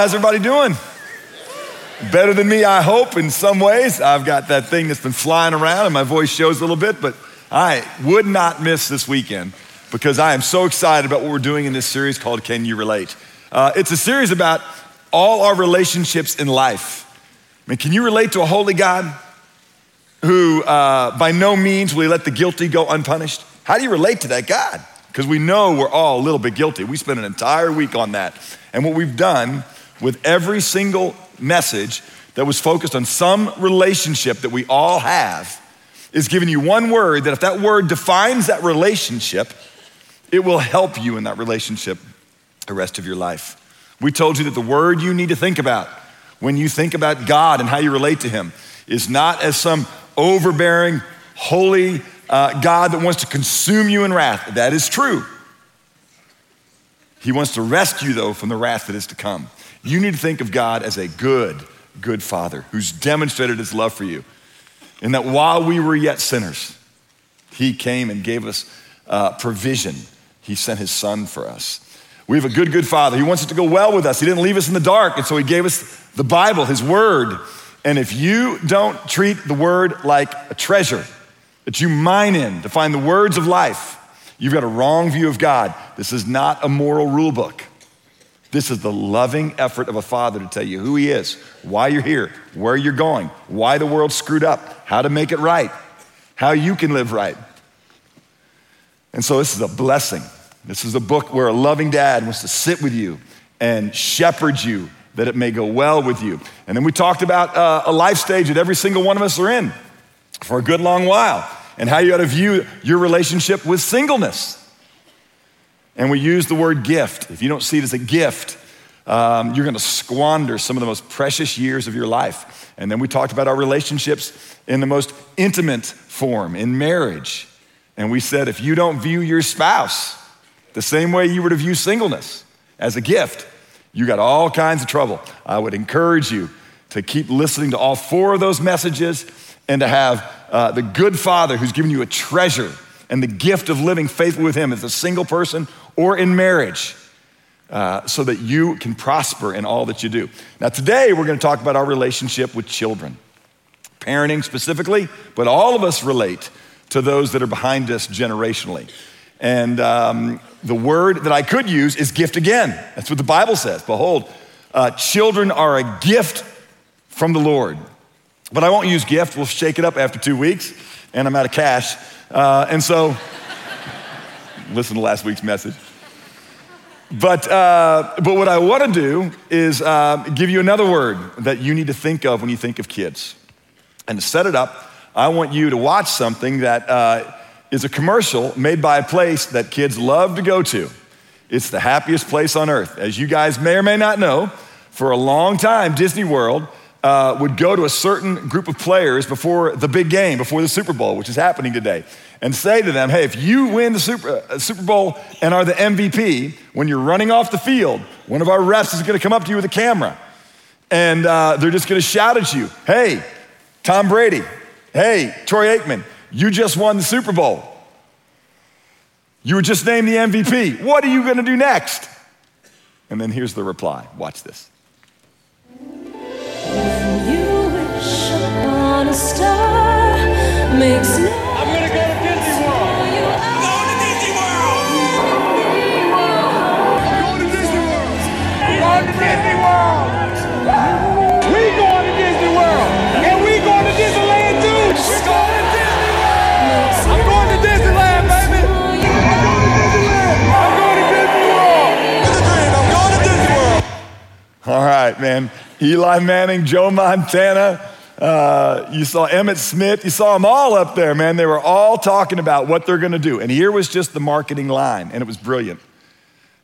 how's everybody doing? Better than me, I hope, in some ways. I've got that thing that's been flying around and my voice shows a little bit, but I would not miss this weekend because I am so excited about what we're doing in this series called Can You Relate? Uh, it's a series about all our relationships in life. I mean, can you relate to a holy God who, uh, by no means, will he let the guilty go unpunished? How do you relate to that God? Because we know we're all a little bit guilty. We spent an entire week on that. And what we've done with every single message that was focused on some relationship that we all have is giving you one word that if that word defines that relationship, it will help you in that relationship the rest of your life. We told you that the word you need to think about when you think about God and how you relate to Him is not as some overbearing, holy uh, God that wants to consume you in wrath. That is true. He wants to rescue, though, from the wrath that is to come. You need to think of God as a good, good Father who's demonstrated His love for you. And that while we were yet sinners, He came and gave us uh, provision. He sent His Son for us. We have a good, good Father. He wants it to go well with us. He didn't leave us in the dark, and so He gave us the Bible, His Word. And if you don't treat the Word like a treasure that you mine in to find the words of life, you've got a wrong view of God. This is not a moral rule book. This is the loving effort of a father to tell you who he is, why you're here, where you're going, why the world's screwed up, how to make it right, how you can live right. And so this is a blessing. This is a book where a loving dad wants to sit with you and shepherd you that it may go well with you. And then we talked about uh, a life stage that every single one of us are in for a good long while and how you ought to view your relationship with singleness. And we use the word gift. If you don't see it as a gift, um, you're going to squander some of the most precious years of your life. And then we talked about our relationships in the most intimate form, in marriage. And we said if you don't view your spouse the same way you were to view singleness as a gift, you got all kinds of trouble. I would encourage you to keep listening to all four of those messages and to have uh, the good father who's given you a treasure and the gift of living faithfully with him as a single person or in marriage uh, so that you can prosper in all that you do. Now, today we're going to talk about our relationship with children, parenting specifically, but all of us relate to those that are behind us generationally. And um, the word that I could use is gift again. That's what the Bible says. Behold, uh, children are a gift from the Lord. But I won't use gift. We'll shake it up after two weeks, and I'm out of cash. Uh, and so, listen to last week's message. But, uh, but what I want to do is uh, give you another word that you need to think of when you think of kids. And to set it up, I want you to watch something that uh, is a commercial made by a place that kids love to go to. It's the happiest place on earth. As you guys may or may not know, for a long time, Disney World uh, would go to a certain group of players before the big game, before the Super Bowl, which is happening today, and say to them, hey, if you win the Super, uh, Super Bowl and are the MVP, when you're running off the field, one of our refs is gonna come up to you with a camera. And uh, they're just gonna shout at you, hey, Tom Brady, hey, Troy Aikman, you just won the Super Bowl. You were just named the MVP. What are you gonna do next? And then here's the reply. Watch this. All right, man. Eli Manning, Joe Montana. Uh, you saw Emmitt Smith. You saw them all up there, man. They were all talking about what they're going to do. And here was just the marketing line, and it was brilliant.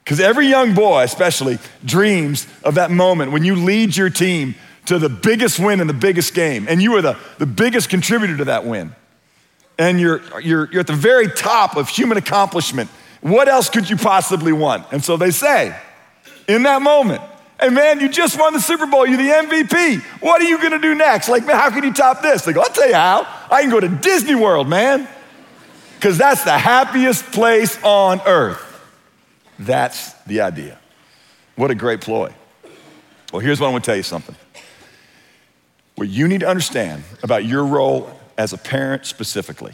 Because every young boy, especially, dreams of that moment when you lead your team to the biggest win in the biggest game, and you are the, the biggest contributor to that win. And you're, you're, you're at the very top of human accomplishment. What else could you possibly want? And so they say, in that moment, Hey man, you just won the Super Bowl. You're the MVP. What are you to do next? Like, man, how can you top this? They go, I'll tell you how. I can go to Disney World, man. Because that's the happiest place on earth. That's the idea. What a great ploy. Well, here's what I want to tell you something. What you need to understand about your role as a parent specifically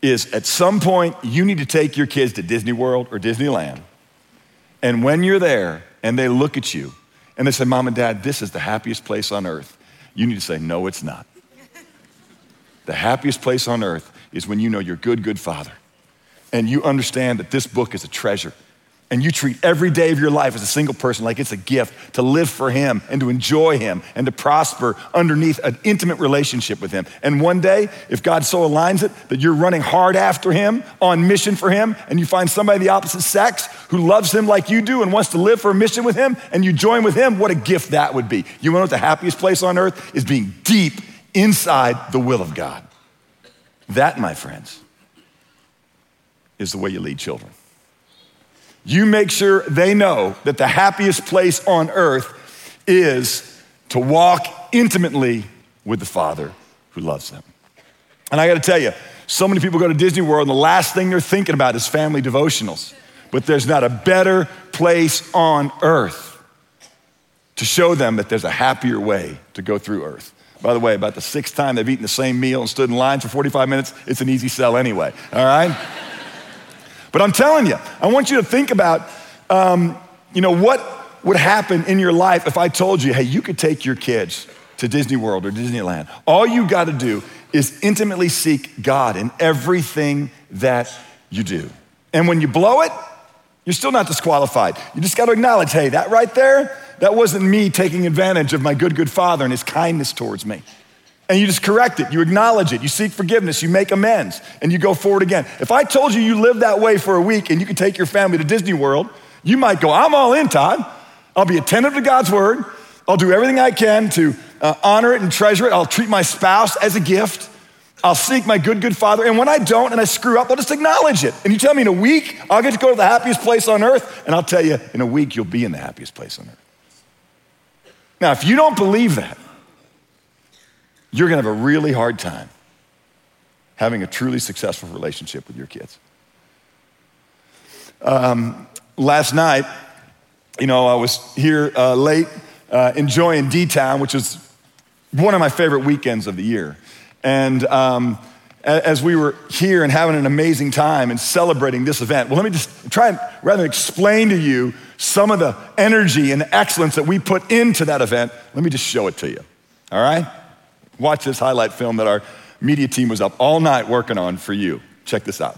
is at some point you need to take your kids to Disney World or Disneyland. And when you're there and they look at you and they say, Mom and Dad, this is the happiest place on earth, you need to say, No, it's not. The happiest place on earth is when you know your good, good father and you understand that this book is a treasure and you treat every day of your life as a single person like it's a gift to live for Him and to enjoy Him and to prosper underneath an intimate relationship with Him. And one day, if God so aligns it that you're running hard after Him, on mission for Him, and you find somebody the opposite sex who loves Him like you do and wants to live for a mission with Him, and you join with Him, what a gift that would be. You know what the happiest place on earth is being deep inside the will of God. That, my friends, is the way you lead children. You make sure they know that the happiest place on earth is to walk intimately with the Father who loves them. And I got to tell you, so many people go to Disney World, and the last thing they're thinking about is family devotionals. But there's not a better place on earth to show them that there's a happier way to go through earth. By the way, about the sixth time they've eaten the same meal and stood in line for 45 minutes, it's an easy sell anyway, all right? But I'm telling you, I want you to think about, um, you know, what would happen in your life if I told you, hey, you could take your kids to Disney World or Disneyland. All you got to do is intimately seek God in everything that you do. And when you blow it, you're still not disqualified. You just got to acknowledge, hey, that right there, that wasn't me taking advantage of my good, good father and his kindness towards me and you just correct it, you acknowledge it, you seek forgiveness, you make amends, and you go forward again. If I told you you lived that way for a week and you could take your family to Disney World, you might go, I'm all in, Todd. I'll be attentive to God's word. I'll do everything I can to uh, honor it and treasure it. I'll treat my spouse as a gift. I'll seek my good, good father. And when I don't and I screw up, I'll just acknowledge it. And you tell me in a week, I'll get to go to the happiest place on earth. And I'll tell you, in a week, you'll be in the happiest place on earth. Now, if you don't believe that, you're going to have a really hard time having a truly successful relationship with your kids. Um, last night, you know, I was here uh, late uh, enjoying D Town, which is one of my favorite weekends of the year. And um, as we were here and having an amazing time and celebrating this event, well, let me just try and rather explain to you some of the energy and excellence that we put into that event. Let me just show it to you. All right? Watch this highlight film that our media team was up all night working on for you. Check this out.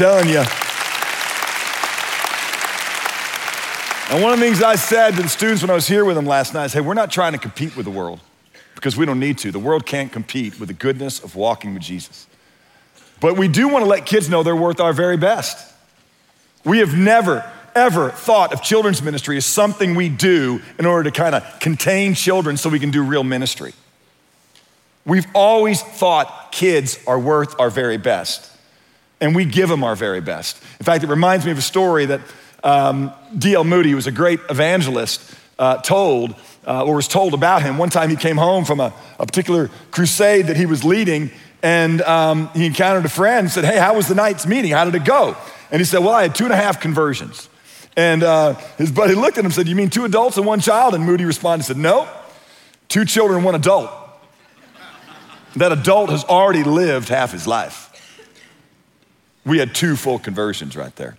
Telling you. And one of the things I said to the students when I was here with them last night is hey, we're not trying to compete with the world because we don't need to. The world can't compete with the goodness of walking with Jesus. But we do want to let kids know they're worth our very best. We have never, ever thought of children's ministry as something we do in order to kind of contain children so we can do real ministry. We've always thought kids are worth our very best, and we give them our very best. In fact, it reminds me of a story that um, D.L. Moody, who was a great evangelist, uh, told uh, or was told about him. One time he came home from a, a particular crusade that he was leading, and um, he encountered a friend and said, Hey, how was the night's meeting? How did it go? And he said, Well, I had two and a half conversions. And uh, his buddy looked at him and said, You mean two adults and one child? And Moody responded and said, No, two children and one adult. that adult has already lived half his life. We had two full conversions right there.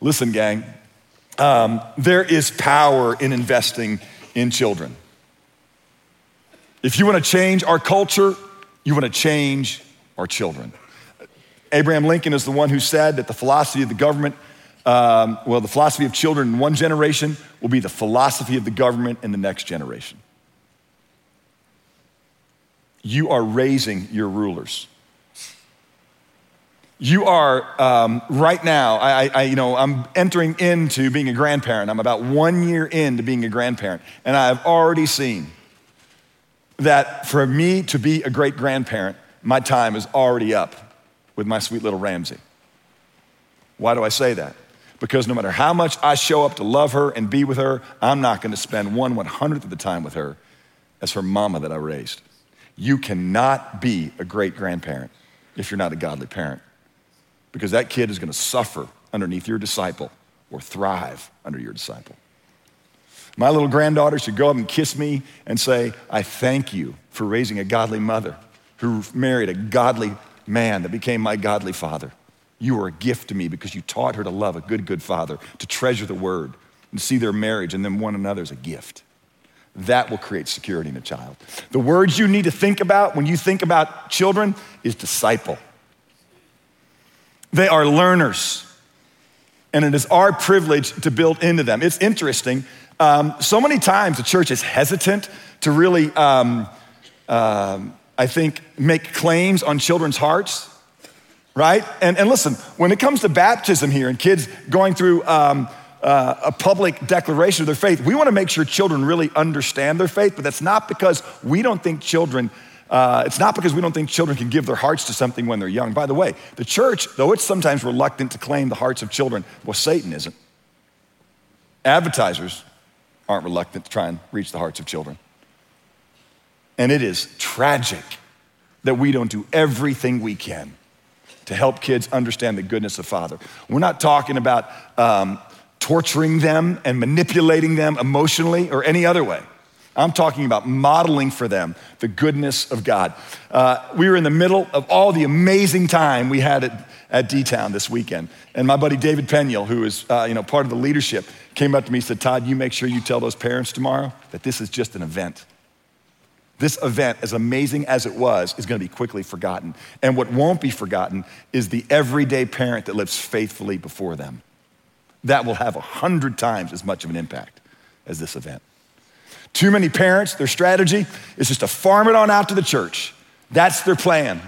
Listen, gang, um, there is power in investing in children. If you want to change our culture, you want to change our children. Abraham Lincoln is the one who said that the philosophy of the government, um, well, the philosophy of children in one generation will be the philosophy of the government in the next generation. You are raising your rulers. You are um, right now. I, I, you know, I'm entering into being a grandparent. I'm about one year into being a grandparent, and I have already seen that for me to be a great grandparent, my time is already up with my sweet little Ramsey. Why do I say that? Because no matter how much I show up to love her and be with her, I'm not going to spend one one hundredth of the time with her as her mama that I raised. You cannot be a great grandparent if you're not a godly parent because that kid is going to suffer underneath your disciple or thrive under your disciple. My little granddaughter should go up and kiss me and say, I thank you for raising a godly mother who married a godly man that became my godly father. You are a gift to me because you taught her to love a good, good father, to treasure the word, and see their marriage and then one another as a gift. That will create security in a child. The words you need to think about when you think about children is disciple. They are learners, and it is our privilege to build into them. It's interesting. Um, so many times the church is hesitant to really, um, um, I think, make claims on children's hearts, right? And, and listen, when it comes to baptism here and kids going through um, uh, a public declaration of their faith, we want to make sure children really understand their faith, but that's not because we don't think children uh, it's not because we don't think children can give their hearts to something when they're young. By the way, the church, though it's sometimes reluctant to claim the hearts of children, well, Satan isn't. Advertisers aren't reluctant to try and reach the hearts of children. And it is tragic that we don't do everything we can to help kids understand the goodness of Father. We're not talking about um, torturing them and manipulating them emotionally or any other way. I'm talking about modeling for them the goodness of God. Uh, we were in the middle of all the amazing time we had at, at D-Town this weekend. And my buddy David Peniel, who is uh, you know, part of the leadership, came up to me and said, Todd, you make sure you tell those parents tomorrow that this is just an event. This event, as amazing as it was, is going to be quickly forgotten. And what won't be forgotten is the everyday parent that lives faithfully before them. That will have a hundred times as much of an impact as this event. Too many parents, their strategy is just to farm it on out to the church. That's their plan.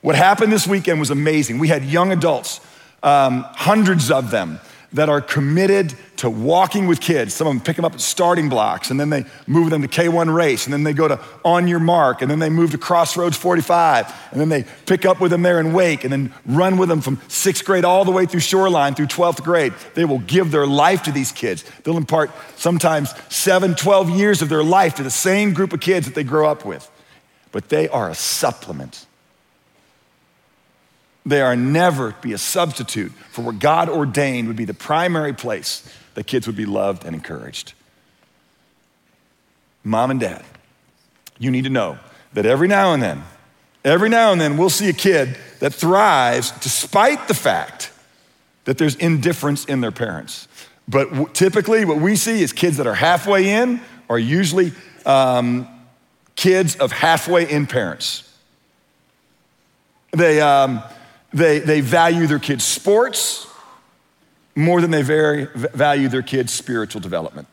What happened this weekend was amazing. We had young adults, um, hundreds of them, that are committed to walking with kids. Some of them pick them up at starting blocks, and then they move them to K1 race, and then they go to On Your Mark, and then they move to Crossroads 45, and then they pick up with them there in Wake, and then run with them from sixth grade all the way through Shoreline through 12th grade. They will give their life to these kids. They'll impart sometimes seven, 12 years of their life to the same group of kids that they grow up with. But they are a supplement they are never be a substitute for what God ordained would be the primary place that kids would be loved and encouraged. Mom and dad, you need to know that every now and then, every now and then, we'll see a kid that thrives despite the fact that there's indifference in their parents. But w- typically, what we see is kids that are halfway in are usually um, kids of halfway in parents. They, um, they, they value their kids' sports more than they very, value their kids' spiritual development.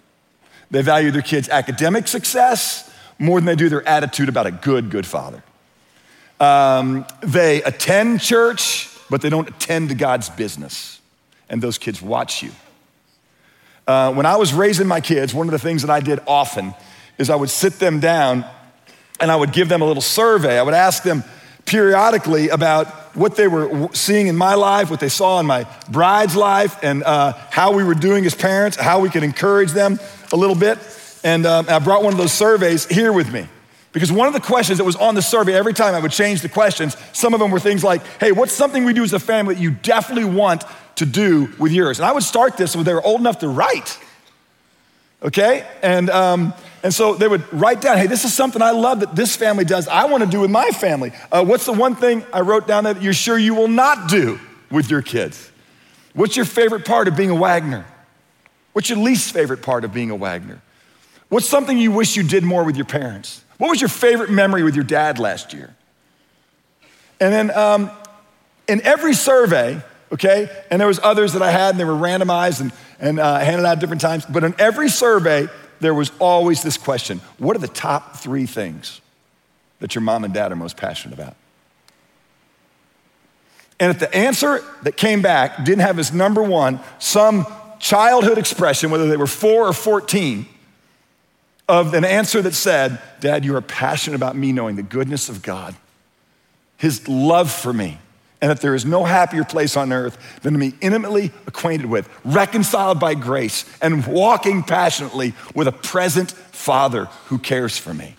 They value their kids' academic success more than they do their attitude about a good, good father. Um, they attend church, but they don't attend to God's business. And those kids watch you. Uh, when I was raising my kids, one of the things that I did often is I would sit them down and I would give them a little survey. I would ask them periodically about what they were seeing in my life, what they saw in my bride's life, and uh, how we were doing as parents, how we could encourage them a little bit. And um, I brought one of those surveys here with me. Because one of the questions that was on the survey, every time I would change the questions, some of them were things like, hey, what's something we do as a family that you definitely want to do with yours? And I would start this when they were old enough to write. Okay? And, um, and so they would write down, hey, this is something I love that this family does. I want to do with my family. Uh, what's the one thing I wrote down that you're sure you will not do with your kids? What's your favorite part of being a Wagner? What's your least favorite part of being a Wagner? What's something you wish you did more with your parents? What was your favorite memory with your dad last year? And then um, in every survey, okay, and there was others that I had and they were randomized and, and uh, handed out different times, but in every survey, there was always this question What are the top three things that your mom and dad are most passionate about? And if the answer that came back didn't have as number one some childhood expression, whether they were four or 14, of an answer that said, Dad, you are passionate about me knowing the goodness of God, His love for me, and that there is no happier place on earth than to be intimately acquainted with, reconciled by grace, and walking passionately with a present Father who cares for me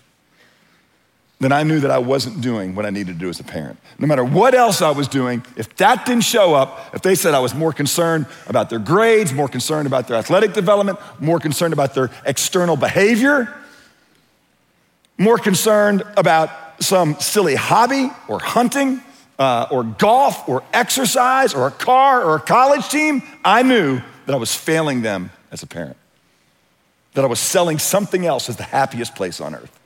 then I knew that I wasn't doing what I needed to do as a parent. No matter what else I was doing, if that didn't show up, if they said I was more concerned about their grades, more concerned about their athletic development, more concerned about their external behavior, more concerned about some silly hobby or hunting uh, or golf or exercise or a car or a college team, I knew that I was failing them as a parent, that I was selling something else as the happiest place on earth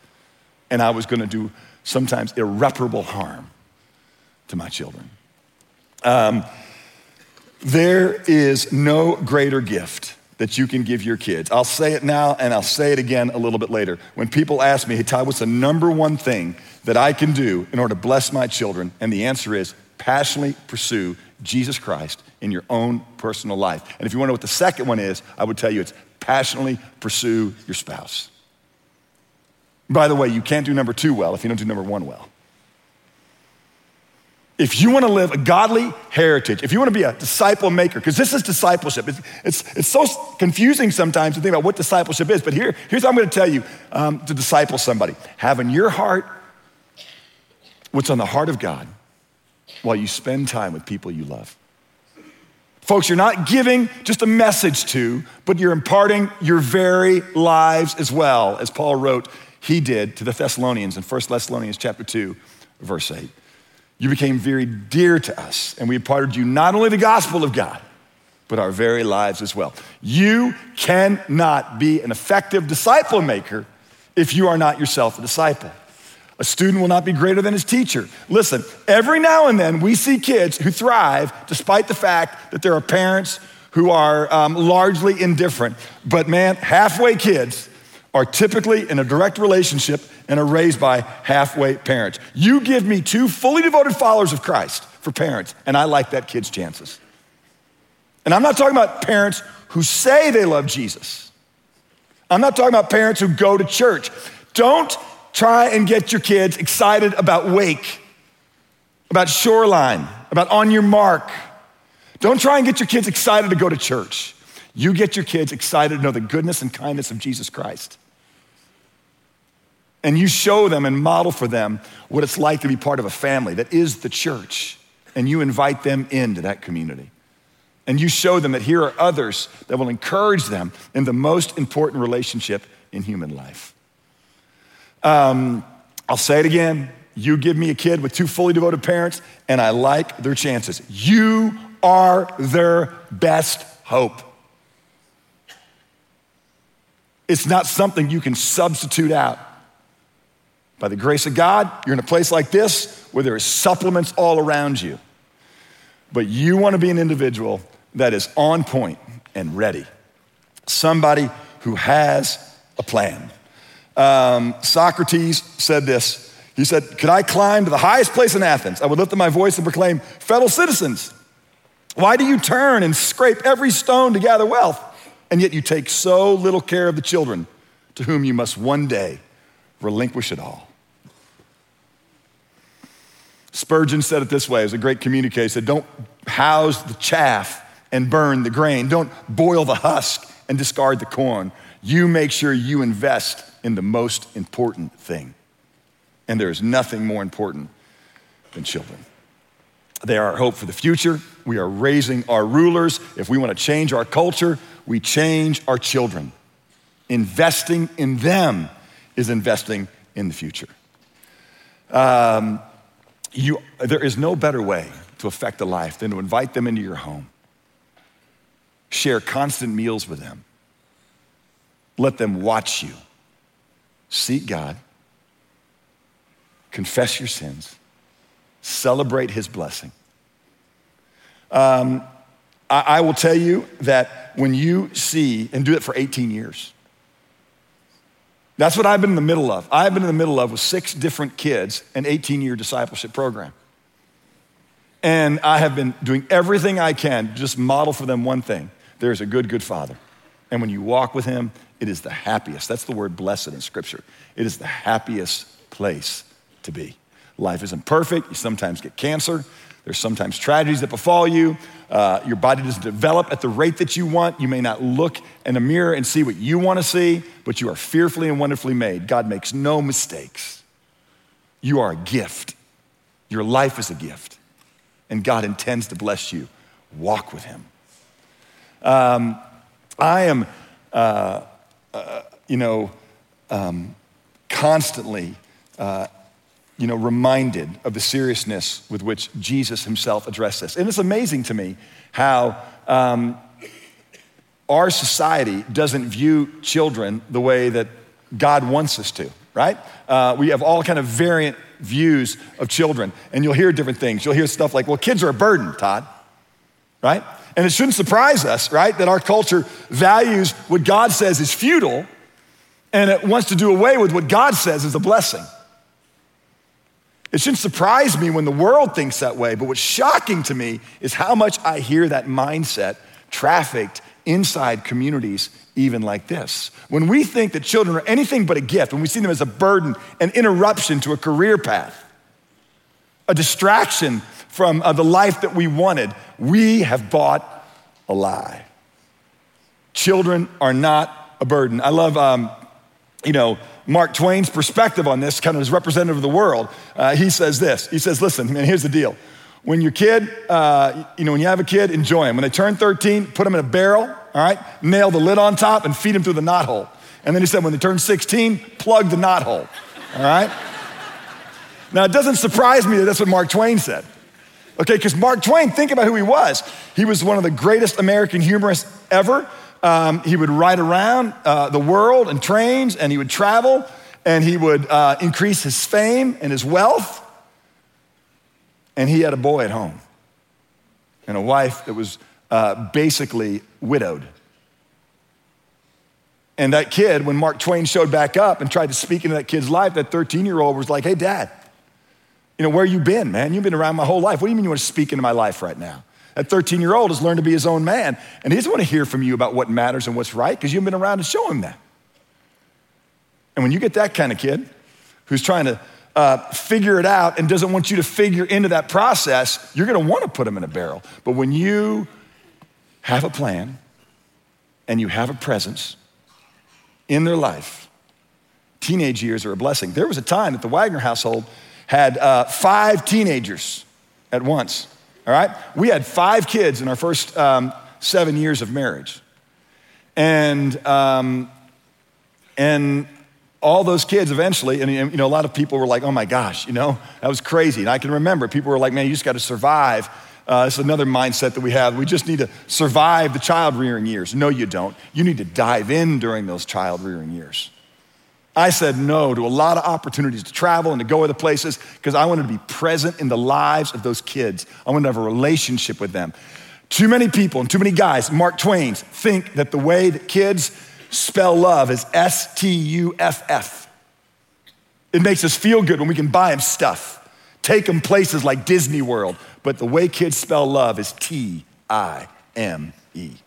and I was going to do sometimes irreparable harm to my children. Um, there is no greater gift that you can give your kids. I'll say it now and I'll say it again a little bit later. When people ask me, hey, Ty, what's the number one thing that I can do in order to bless my children? And the answer is passionately pursue Jesus Christ in your own personal life. And if you want to know what the second one is, I would tell you it's passionately pursue your spouse. By the way, you can't do number two well if you don't do number one well. If you want to live a godly heritage, if you want to be a disciple maker, because this is discipleship, it's, it's, it's, so confusing sometimes to think about what discipleship is, but here, here's what I'm going to tell you um, to disciple somebody. Have in your heart what's on the heart of God while you spend time with people you love. Folks, you're not giving just a message to, but you're imparting your very lives as well, as Paul wrote he did to the Thessalonians in 1 Thessalonians chapter 2, verse 8. You became very dear to us, and we imparted you not only the gospel of God, but our very lives as well. You cannot be an effective disciple maker if you are not yourself a disciple. A student will not be greater than his teacher. Listen, every now and then we see kids who thrive despite the fact that there are parents who are um, largely indifferent. But man, halfway kids are typically in a direct relationship and are raised by halfway parents. You give me two fully devoted followers of Christ for parents, and I like that kid's chances. And I'm not talking about parents who say they love Jesus. I'm not talking about parents who go to church. Don't try and get your kids excited about wake, about shoreline, about on your mark. Don't try and get your kids excited to go to church. You get your kids excited to know the goodness and kindness of Jesus Christ. And you show them and model for them what it's like to be part of a family that is the church. And you invite them into that community. And you show them that here are others that will encourage them in the most important relationship in human life. Um, I'll say it again. You give me a kid with two fully devoted parents, and I like their chances. You are their best hope. It's not something you can substitute out. By the grace of God, you're in a place like this where there is supplements all around you. but you want to be an individual that is on point and ready. Somebody who has a plan. Um, Socrates said this. He said, Could I climb to the highest place in Athens? I would lift up my voice and proclaim, Fellow citizens, why do you turn and scrape every stone to gather wealth? And yet you take so little care of the children to whom you must one day relinquish it all. Spurgeon said it this way, as a great communicator, he said, Don't house the chaff and burn the grain. Don't boil the husk and discard the corn. You make sure you invest in the most important thing. And there is nothing more important than children. They are our hope for the future. We are raising our rulers. If we want to change our culture, we change our children. Investing in them is investing in the future. Um, you, there is no better way to affect a life than to invite them into your home, share constant meals with them, let them watch you, seek God, confess your sins, celebrate His blessing. Um, I, I will tell you that when you see, and do it for 18 years, that's what I've been in the middle of. I've been in the middle of with six different kids an 18 year discipleship program. And I have been doing everything I can to just model for them one thing there's a good, good father. And when you walk with him, it is the happiest. That's the word blessed in scripture. It is the happiest place to be. Life isn't perfect. You sometimes get cancer. There's sometimes tragedies that befall you. Uh, your body doesn't develop at the rate that you want. You may not look in a mirror and see what you want to see, but you are fearfully and wonderfully made. God makes no mistakes. You are a gift. Your life is a gift, and God intends to bless you. Walk with Him. Um, I am, uh, uh, you know, um, constantly uh, you know, reminded of the seriousness with which Jesus himself addressed this. And it's amazing to me how um, our society doesn't view children the way that God wants us to, right? Uh, we have all kind of variant views of children, and you'll hear different things. You'll hear stuff like, well, kids are a burden, Todd, right? And it shouldn't surprise us, right, that our culture values what God says is futile and it wants to do away with what God says is a blessing. It shouldn't surprise me when the world thinks that way, but what's shocking to me is how much I hear that mindset trafficked inside communities even like this. When we think that children are anything but a gift, when we see them as a burden, an interruption to a career path, a distraction from uh, the life that we wanted, we have bought a lie. Children are not a burden. I love, um, you know, Mark Twain's perspective on this, kind of as representative of the world, uh, he says this. He says, listen, man, here's the deal. When your kid, uh, you know, when you have a kid, enjoy them. When they turn 13, put them in a barrel, all right? Nail the lid on top and feed them through the knot hole. And then he said, when they turn 16, plug the knot hole, all right? Now, it doesn't surprise me that that's what Mark Twain said. Okay, because Mark Twain, think about who he was. He was one of the greatest American humorists ever. Um, he would ride around uh, the world in trains and he would travel and he would uh, increase his fame and his wealth. And he had a boy at home and a wife that was uh, basically widowed. And that kid, when Mark Twain showed back up and tried to speak into that kid's life, that 13 year old was like, hey, dad, you know, where you been, man? You've been around my whole life. What do you mean you want to speak into my life right now? That 13 year old has learned to be his own man, and he doesn't want to hear from you about what matters and what's right because you've been around to show him that. And when you get that kind of kid who's trying to uh, figure it out and doesn't want you to figure into that process, you're going to want to put him in a barrel. But when you have a plan and you have a presence in their life, teenage years are a blessing. There was a time that the Wagner household had uh, five teenagers at once all right? We had five kids in our first um, seven years of marriage. And, um, and all those kids eventually, and you know, a lot of people were like, oh my gosh, you know, that was crazy. And I can remember people were like, man, you just got to survive. Uh, it's another mindset that we have. We just need to survive the child rearing years. No, you don't. You need to dive in during those child rearing years. I said no to a lot of opportunities to travel and to go other places because I wanted to be present in the lives of those kids. I wanted to have a relationship with them. Too many people and too many guys, Mark Twain's, think that the way that kids spell love is S T U F F. It makes us feel good when we can buy them stuff, take them places like Disney World. But the way kids spell love is T I M E.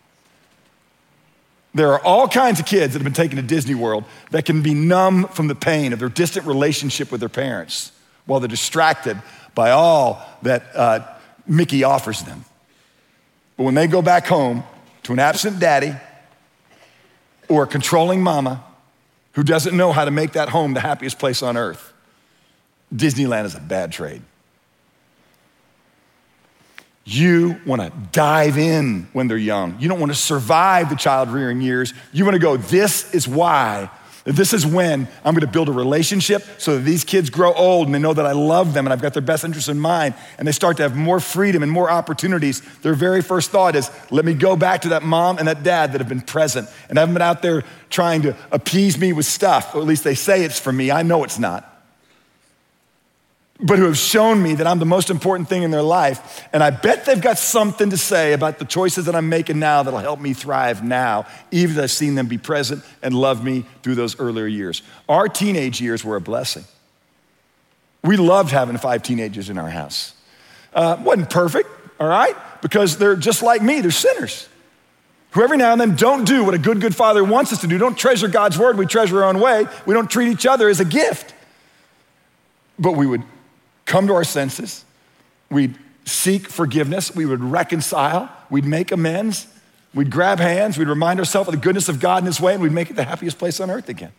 There are all kinds of kids that have been taken to Disney World that can be numb from the pain of their distant relationship with their parents while they're distracted by all that uh, Mickey offers them. But when they go back home to an absent daddy or a controlling mama who doesn't know how to make that home the happiest place on earth, Disneyland is a bad trade. You want to dive in when they're young. You don't want to survive the child rearing years. You want to go, this is why. This is when I'm going to build a relationship so that these kids grow old and they know that I love them and I've got their best interests in mind and they start to have more freedom and more opportunities. Their very first thought is, let me go back to that mom and that dad that have been present and haven't been out there trying to appease me with stuff, or at least they say it's for me. I know it's not but who have shown me that I'm the most important thing in their life. And I bet they've got something to say about the choices that I'm making now that'll help me thrive now, even as I've seen them be present and love me through those earlier years. Our teenage years were a blessing. We loved having five teenagers in our house. Uh, wasn't perfect, all right? Because they're just like me, they're sinners who every now and then don't do what a good, good father wants us to do. Don't treasure God's word, we treasure our own way. We don't treat each other as a gift. But we would come to our senses, we'd seek forgiveness, we would reconcile, we'd make amends, we'd grab hands, we'd remind ourselves of the goodness of God in His way, and we'd make it the happiest place on earth again.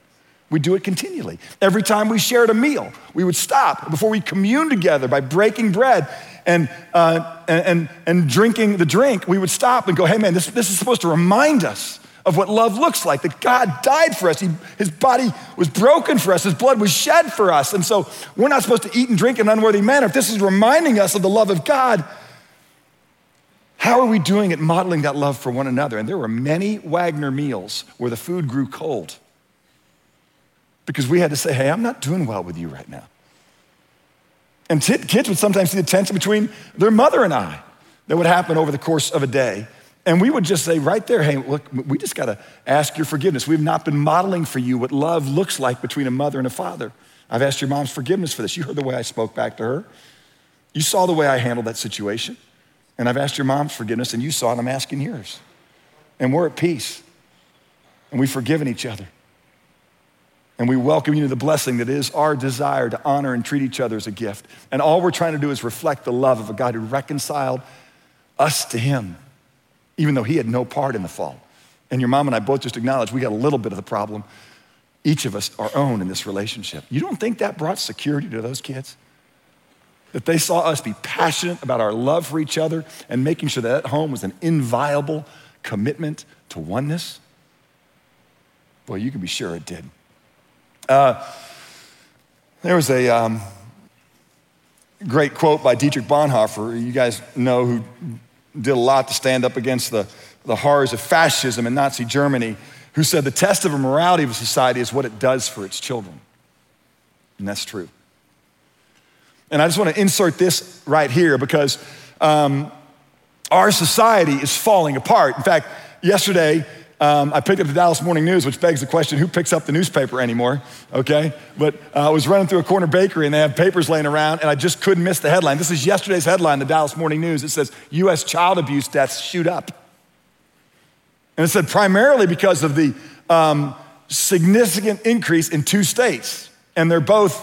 We do it continually. Every time we shared a meal, we would stop before we commune together by breaking bread and, uh, and, and, and, drinking the drink. We would stop and go, hey man, this, this is supposed to remind us of what love looks like that God died for us. He, his body was broken for us, His blood was shed for us. And so we're not supposed to eat and drink in an unworthy manner. If this is reminding us of the love of God, how are we doing at modeling that love for one another? And there were many Wagner meals where the food grew cold because we had to say, hey, I'm not doing well with you right now. And t- kids would sometimes see the tension between their mother and I that would happen over the course of a day. And we would just say right there, hey, look, we just got to ask your forgiveness. We've not been modeling for you what love looks like between a mother and a father. I've asked your mom's forgiveness for this. You heard the way I spoke back to her. You saw the way I handled that situation. And I've asked your mom's forgiveness, and you saw it, I'm asking yours. And we're at peace. And we've forgiven each other. And we welcome you to the blessing that is our desire to honor and treat each other as a gift. And all we're trying to do is reflect the love of a God who reconciled us to Him even though he had no part in the fall. And your mom and I both just acknowledged we got a little bit of the problem, each of us our own in this relationship. You don't think that brought security to those kids? That they saw us be passionate about our love for each other and making sure that at home was an inviolable commitment to oneness? Well, you can be sure it did. Uh, there was a um, great quote by Dietrich Bonhoeffer. You guys know who did a lot to stand up against the, the horrors of fascism in Nazi Germany, who said the test of a morality of a society is what it does for its children. And that's true. And I just want to insert this right here because um, our society is falling apart. In fact, yesterday, um, I picked up the Dallas Morning News, which begs the question who picks up the newspaper anymore? Okay. But uh, I was running through a corner bakery and they have papers laying around, and I just couldn't miss the headline. This is yesterday's headline, the Dallas Morning News. It says U.S. child abuse deaths shoot up. And it said primarily because of the um, significant increase in two states. And they're both,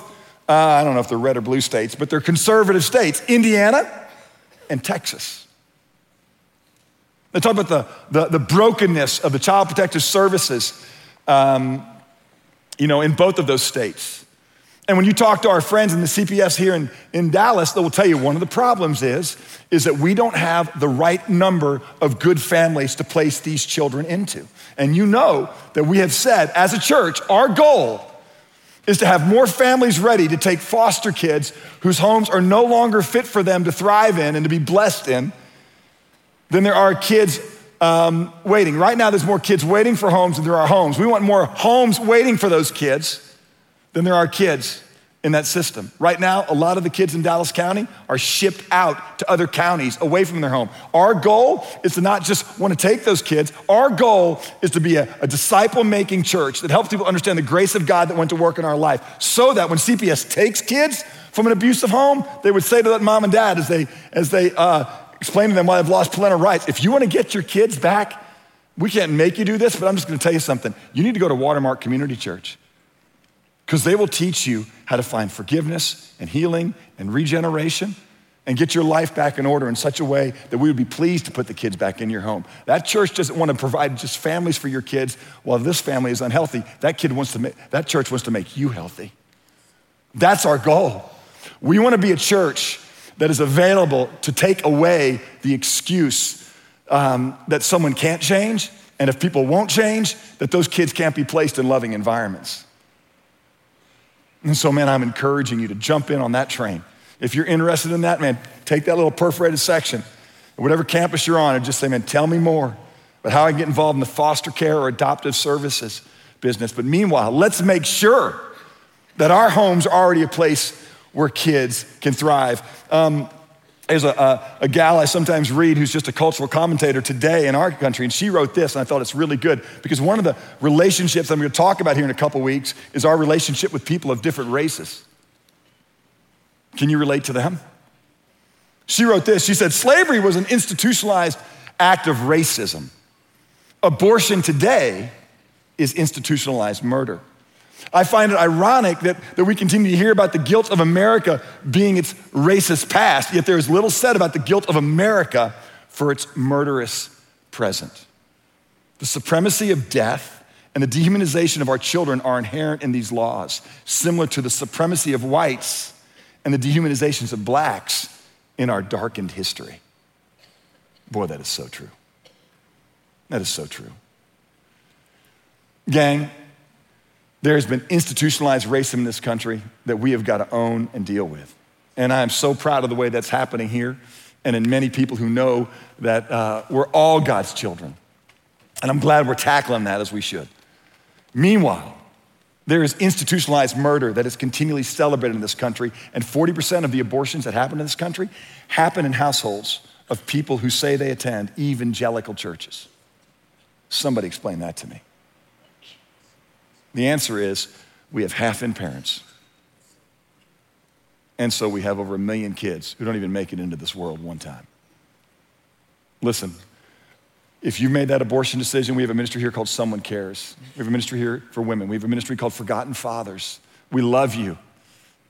uh, I don't know if they're red or blue states, but they're conservative states Indiana and Texas. They talk about the, the, the, brokenness of the child protective services, um, you know, in both of those states. And when you talk to our friends in the CPS here in, in Dallas, they will tell you one of the problems is, is that we don't have the right number of good families to place these children into. And you know that we have said, as a church, our goal is to have more families ready to take foster kids whose homes are no longer fit for them to thrive in and to be blessed in than there are kids um, waiting. Right now, there's more kids waiting for homes than there are homes. We want more homes waiting for those kids than there are kids in that system. Right now, a lot of the kids in Dallas County are shipped out to other counties away from their home. Our goal is to not just want to take those kids, our goal is to be a, a disciple making church that helps people understand the grace of God that went to work in our life so that when CPS takes kids from an abusive home, they would say to that mom and dad as they, as they uh, explain to them why they've lost parental rights, if you want to get your kids back, we can't make you do this, but I'm just going to tell you something. You need to go to Watermark Community Church because they will teach you how to find forgiveness and healing and regeneration and get your life back in order in such a way that we would be pleased to put the kids back in your home. That church doesn't want to provide just families for your kids while this family is unhealthy. That kid wants to make, that church wants to make you healthy. That's our goal. We want to be a church that is available to take away the excuse um, that someone can't change, and if people won't change, that those kids can't be placed in loving environments. And so, man, I'm encouraging you to jump in on that train. If you're interested in that, man, take that little perforated section, whatever campus you're on, and just say, man, tell me more about how I can get involved in the foster care or adoptive services business. But meanwhile, let's make sure that our homes are already a place where kids can thrive. Um, there's a, a, a, gal I sometimes read who's just a cultural commentator today in our country, and she wrote this, and I thought it's really good because one of the relationships I'm going to talk about here in a couple weeks is our relationship with people of different races. Can you relate to them? She wrote this She said, Slavery was an institutionalized act of racism. Abortion today is institutionalized murder. I find it ironic that, that we continue to hear about the guilt of America being its racist past, yet there is little said about the guilt of America for its murderous present. The supremacy of death and the dehumanization of our children are inherent in these laws, similar to the supremacy of whites and the dehumanizations of blacks in our darkened history. Boy, that is so true. That is so true. Gang, there has been institutionalized racism in this country that we have got to own and deal with. And I am so proud of the way that's happening here and in many people who know that uh, we're all God's children. And I'm glad we're tackling that as we should. Meanwhile, there is institutionalized murder that is continually celebrated in this country, and 40% of the abortions that happen in this country happen in households of people who say they attend evangelical churches. Somebody explain that to me. The answer is we have half in parents. And so we have over a million kids who don't even make it into this world one time. Listen, if you've made that abortion decision, we have a ministry here called Someone Cares. We have a ministry here for women. We have a ministry called Forgotten Fathers. We love you.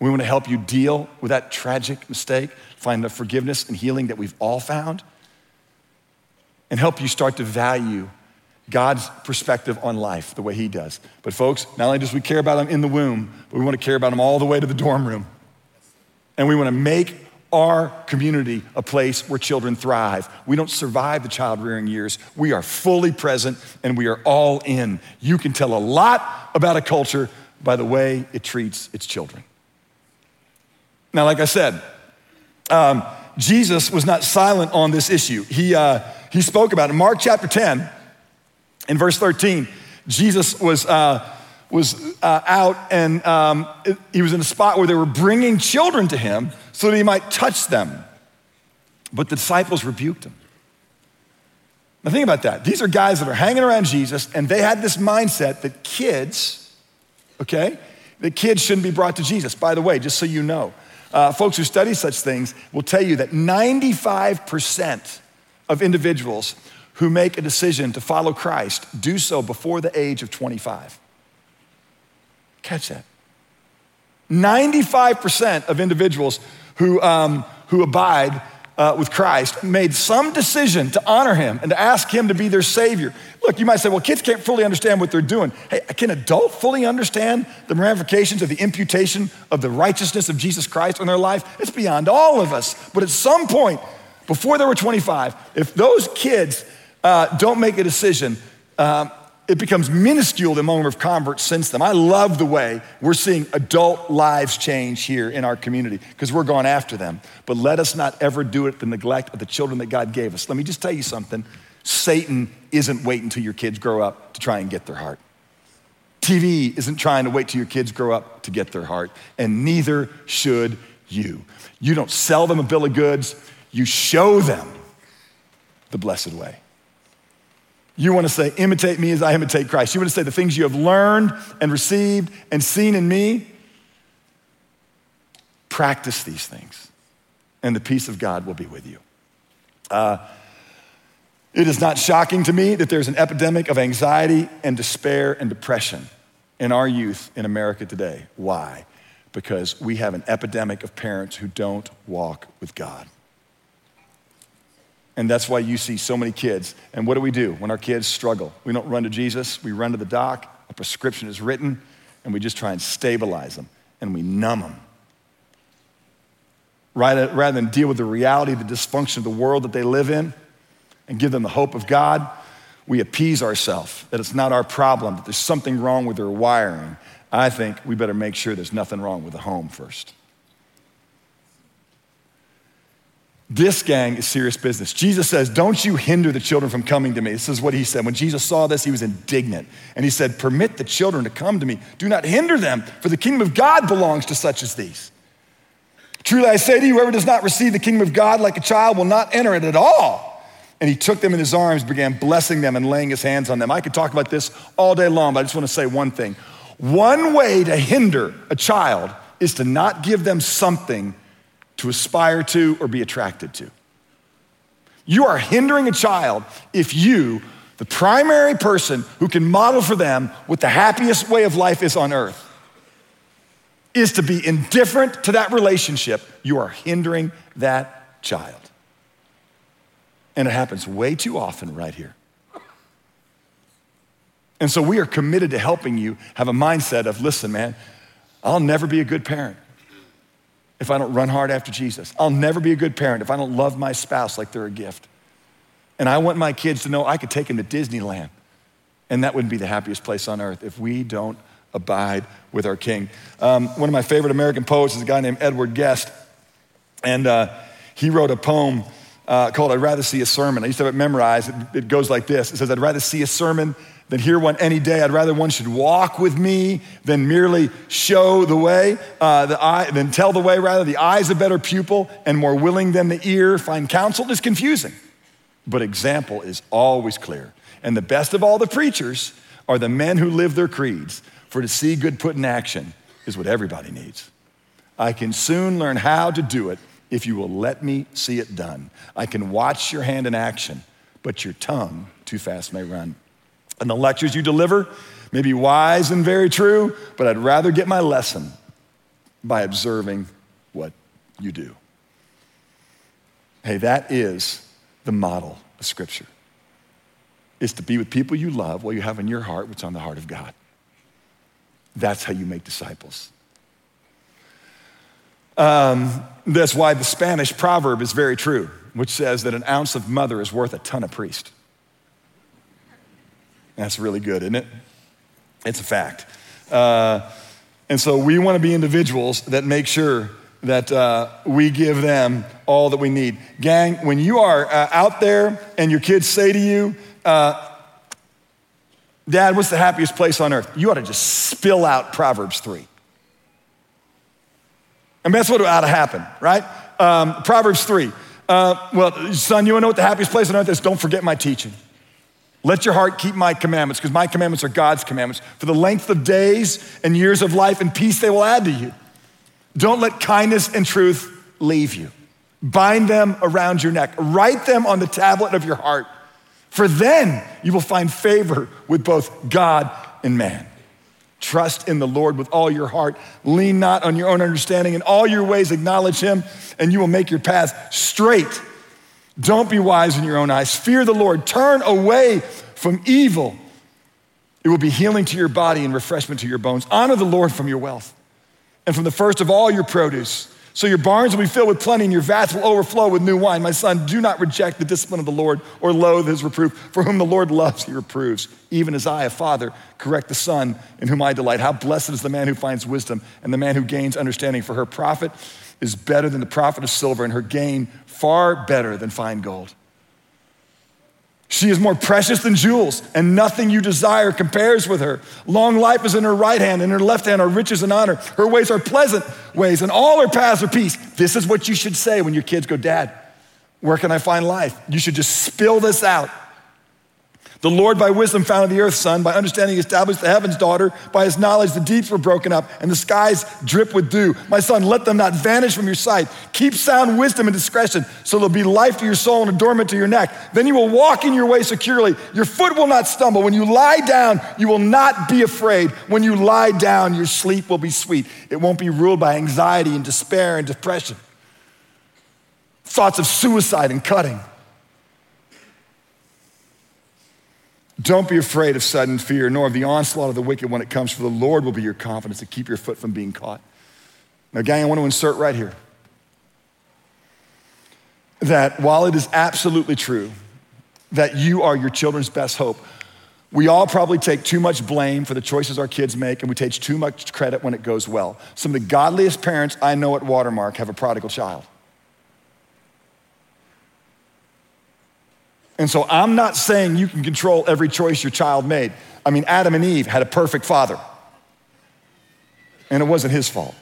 We want to help you deal with that tragic mistake, find the forgiveness and healing that we've all found, and help you start to value God's perspective on life the way He does. But, folks, not only does we care about them in the womb, but we want to care about them all the way to the dorm room. And we want to make our community a place where children thrive. We don't survive the child rearing years. We are fully present and we are all in. You can tell a lot about a culture by the way it treats its children. Now, like I said, um, Jesus was not silent on this issue. He, uh, he spoke about it. In Mark chapter 10, in verse 13, Jesus was, uh, was uh, out and um, he was in a spot where they were bringing children to him so that he might touch them. But the disciples rebuked him. Now, think about that. These are guys that are hanging around Jesus, and they had this mindset that kids, okay, that kids shouldn't be brought to Jesus. By the way, just so you know, uh, folks who study such things will tell you that 95% of individuals who make a decision to follow Christ do so before the age of 25. Catch that. 95% of individuals who, um, who abide uh, with Christ made some decision to honor him and to ask him to be their savior. Look, you might say, well, kids can't fully understand what they're doing. Hey, can adult fully understand the ramifications of the imputation of the righteousness of Jesus Christ in their life? It's beyond all of us. But at some point, before they were 25, if those kids uh, don't make a decision, um, it becomes minuscule the moment of converts since them. I love the way we're seeing adult lives change here in our community because we're going after them. But let us not ever do it at the neglect of the children that God gave us. Let me just tell you something Satan isn't waiting until your kids grow up to try and get their heart. TV isn't trying to wait till your kids grow up to get their heart, and neither should you. You don't sell them a bill of goods, you show them the blessed way. You want to say, imitate me as I imitate Christ. You want to say the things you have learned and received and seen in me. Practice these things, and the peace of God will be with you. Uh, it is not shocking to me that there's an epidemic of anxiety and despair and depression in our youth in America today. Why? Because we have an epidemic of parents who don't walk with God. And that's why you see so many kids. And what do we do when our kids struggle? We don't run to Jesus, we run to the doc, a prescription is written, and we just try and stabilize them and we numb them. Uh, rather than deal with the reality, the dysfunction of the world that they live in, and give them the hope of God, we appease ourselves that it's not our problem, that there's something wrong with their wiring. I think we better make sure there's nothing wrong with the home first. This gang is serious business. Jesus says, Don't you hinder the children from coming to me. This is what he said. When Jesus saw this, he was indignant. And he said, Permit the children to come to me. Do not hinder them, for the kingdom of God belongs to such as these. Truly I say to you, whoever does not receive the kingdom of God like a child will not enter it at all. And he took them in his arms, began blessing them and laying his hands on them. I could talk about this all day long, but I just want to say one thing. One way to hinder a child is to not give them something to aspire to or be attracted to. You are hindering a child if you, the primary person who can model for them what the happiest way of life is on earth, is to be indifferent to that relationship, you are hindering that child. And it happens way too often right here. And so we are committed to helping you have a mindset of listen, man, I'll never be a good parent if I don't run hard after Jesus. I'll never be a good parent if I don't love my spouse like they're a gift. And I want my kids to know I could take them to Disneyland. And that wouldn't be the happiest place on earth if we don't abide with our King. Um, one of my favorite American poets is a guy named Edgar Guest. And uh, he wrote a poem uh, called I'd Rather See a Sermon. I used to have it memorized. It, it goes like this It says, I'd rather see a sermon than hear one any day. I'd rather one should walk with me than merely show the way, uh, the eye, than tell the way, rather. The eye's a better pupil and more willing than the ear. Find counsel is confusing, but example is always clear. And the best of all the preachers are the men who live their creeds, for to see good put in action is what everybody needs. I can soon learn how to do it if you will let me see it done. I can watch your hand in action, but your tongue too fast may run. And the lectures you deliver may be wise and very true, but I'd rather get my lesson by observing what you do. Hey, that is the model of Scripture. Is to be with people you love while you have in your heart what's on the heart of God. That's how you make disciples. Um, that's why the Spanish proverb is very true, which says that an ounce of mother is worth a ton of priest. That's really good, isn't it? It's a fact. Uh, and so we want to be individuals that make sure that uh, we give them all that we need. Gang, when you are uh, out there and your kids say to you, uh, Dad, what's the happiest place on earth? You ought to just spill out Proverbs 3. I mean, that's what ought to happen, right? Um, Proverbs 3. Uh, well, son, you want to know what the happiest place on earth is? Don't forget my teaching. Let your heart keep my commandments, because my commandments are God's commandments. For the length of days and years of life and peace they will add to you. Don't let kindness and truth leave you. Bind them around your neck, write them on the tablet of your heart. For then you will find favor with both God and man. Trust in the Lord with all your heart. Lean not on your own understanding. In all your ways, acknowledge Him, and you will make your path straight. Don't be wise in your own eyes. Fear the Lord. Turn away from evil. It will be healing to your body and refreshment to your bones. Honor the Lord from your wealth and from the first of all your produce. So your barns will be filled with plenty and your vats will overflow with new wine. My son, do not reject the discipline of the Lord or loathe his reproof. For whom the Lord loves, he reproves. Even as I, a father, correct the son in whom I delight. How blessed is the man who finds wisdom and the man who gains understanding. For her profit is better than the profit of silver and her gain far better than fine gold. She is more precious than jewels, and nothing you desire compares with her. Long life is in her right hand, and in her left hand are riches and honor. Her ways are pleasant ways, and all her paths are peace. This is what you should say when your kids go, Dad, where can I find life? You should just spill this out. The Lord by wisdom founded the earth, son. By understanding, he established the heavens, daughter. By his knowledge, the deeps were broken up, and the skies drip with dew. My son, let them not vanish from your sight. Keep sound wisdom and discretion, so there'll be life to your soul and adornment to your neck. Then you will walk in your way securely. Your foot will not stumble. When you lie down, you will not be afraid. When you lie down, your sleep will be sweet. It won't be ruled by anxiety and despair and depression, thoughts of suicide and cutting. Don't be afraid of sudden fear, nor of the onslaught of the wicked when it comes, for the Lord will be your confidence to keep your foot from being caught. Now, gang, I want to insert right here that while it is absolutely true that you are your children's best hope, we all probably take too much blame for the choices our kids make, and we take too much credit when it goes well. Some of the godliest parents I know at Watermark have a prodigal child. And so I'm not saying you can control every choice your child made. I mean, Adam and Eve had a perfect father, and it wasn't his fault.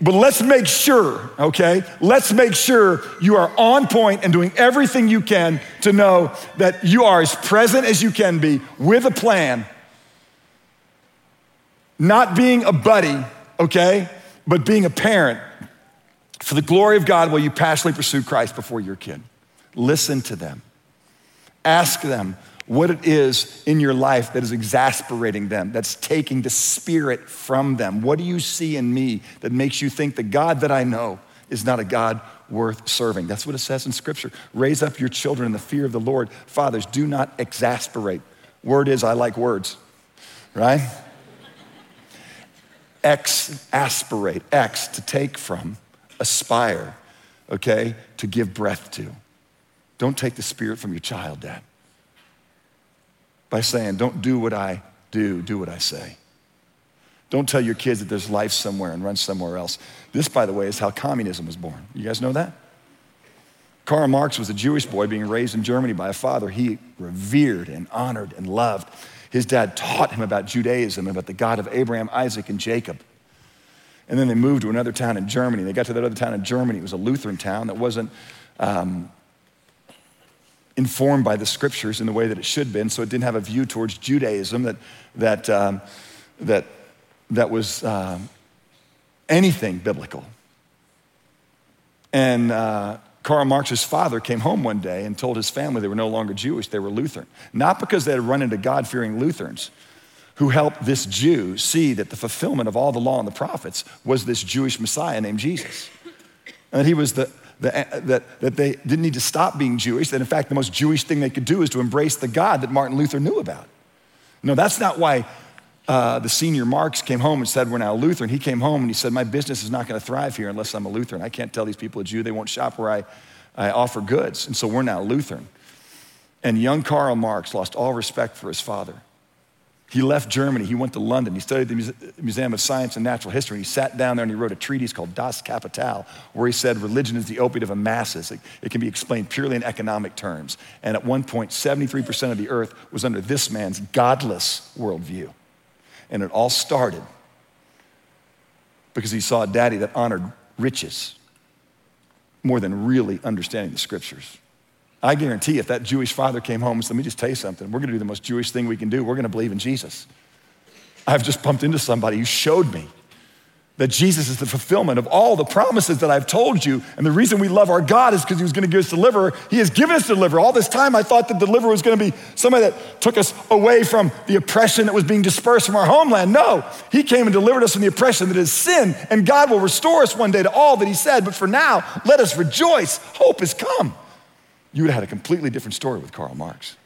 But let's make sure, okay? Let's make sure you are on point and doing everything you can to know that you are as present as you can be with a plan, not being a buddy, okay? But being a parent for the glory of God while you passionately pursue Christ before your kid. Listen to them. Ask them what it is in your life that is exasperating them, that's taking the spirit from them. What do you see in me that makes you think the God that I know is not a God worth serving? That's what it says in Scripture. Raise up your children in the fear of the Lord. Fathers, do not exasperate. Word is, I like words, right? Exasperate, ex to take from, aspire, okay, to give breath to. Don't take the spirit from your child, Dad. By saying, don't do what I do, do what I say. Don't tell your kids that there's life somewhere and run somewhere else. This, by the way, is how communism was born. You guys know that? Karl Marx was a Jewish boy being raised in Germany by a father he revered and honored and loved. His dad taught him about Judaism, about the God of Abraham, Isaac, and Jacob. And then they moved to another town in Germany. They got to that other town in Germany. It was a Lutheran town that wasn't um, informed by the scriptures in the way that it should be, and so it didn't have a view towards Judaism that, that, um, that, that was uh, anything biblical. And uh, Karl Marx's father came home one day and told his family they were no longer Jewish, they were Lutheran. Not because they had run into God fearing Lutherans who helped this Jew see that the fulfillment of all the law and the prophets was this Jewish Messiah named Jesus. And that he was the that, that, they didn't need to stop being Jewish, that in fact the most Jewish thing they could do is to embrace the God that Martin Luther knew about. No, that's not why uh, the senior Marx came home and said, We're now Lutheran. He came home and he said, My business is not going to thrive here unless I'm a Lutheran. I can't tell these people a Jew, they won't shop where I, I offer goods. And so we're now Lutheran. And young Karl Marx lost all respect for his father. He left Germany. He went to London. He studied the Museum of Science and Natural History. He sat down there and he wrote a treatise called Das Kapital, where he said religion is the opiate of the masses. It, it can be explained purely in economic terms. And at one point, 73% of the earth was under this man's godless worldview. And it all started because he saw a daddy that honored riches more than really understanding the scriptures. I guarantee if that Jewish father came home and said, Let me just tell you something, we're gonna do the most Jewish thing we can do. We're gonna believe in Jesus. I've just bumped into somebody who showed me that Jesus is the fulfillment of all the promises that I've told you. And the reason we love our God is because He was going to give us deliverer. He has given us deliverer. All this time, I thought that deliverer was going to be somebody that took us away from the oppression that was being dispersed from our homeland. No, He came and delivered us from the oppression that is sin, and God will restore us one day to all that He said. But for now, let us rejoice. Hope has come you would have had a completely different story with Karl Marx.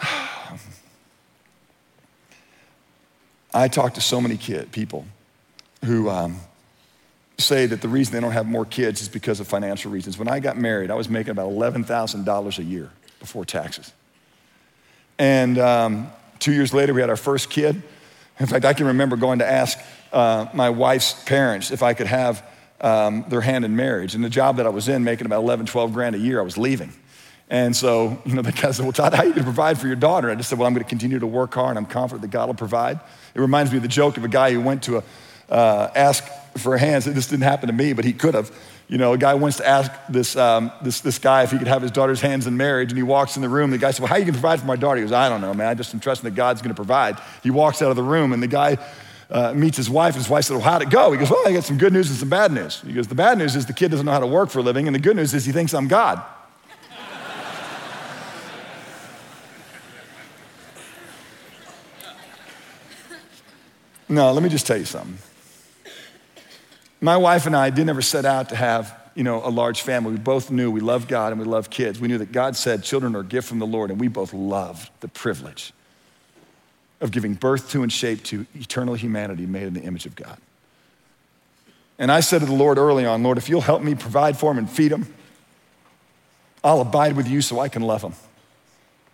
I talk to so many kid, people who um, say that the reason they don't have more kids is because of financial reasons. When I got married, I was making about $11,000 a year before taxes. And um, two years later, we had our first kid In fact, I can remember going to ask uh, my wife's parents if I could have um, their hand in marriage. And the job that I was in, making about 11, 12 grand a year, I was leaving. And so, you know, the guy said, Well, Todd, how are you going to provide for your daughter? I just said, Well, I'm going to continue to work hard and I'm confident that God will provide. It reminds me of the joke of a guy who went to a, uh, ask for hands. This didn't happen to me, but he could have. You know, a guy wants to ask this, um, this, this guy if he could have his daughter's hands in marriage, and he walks in the room. The guy said, Well, how are you going to provide for my daughter? He goes, I don't know, man. I just am trusting that God's going to provide. He walks out of the room, and the guy uh, meets his wife, and his wife said, Well, how'd it go? He goes, Well, I got some good news and some bad news. He goes, The bad news is the kid doesn't know how to work for a living, and the good news is he thinks I'm God. no, let me just tell you something. My wife and I didn't ever set out to have, you know, a large family. We both knew we love God and we love kids. We knew that God said children are a gift from the Lord, and we both loved the privilege of giving birth to and shape to eternal humanity made in the image of God. And I said to the Lord early on, Lord, if you'll help me provide for them and feed them, I'll abide with you so I can love them.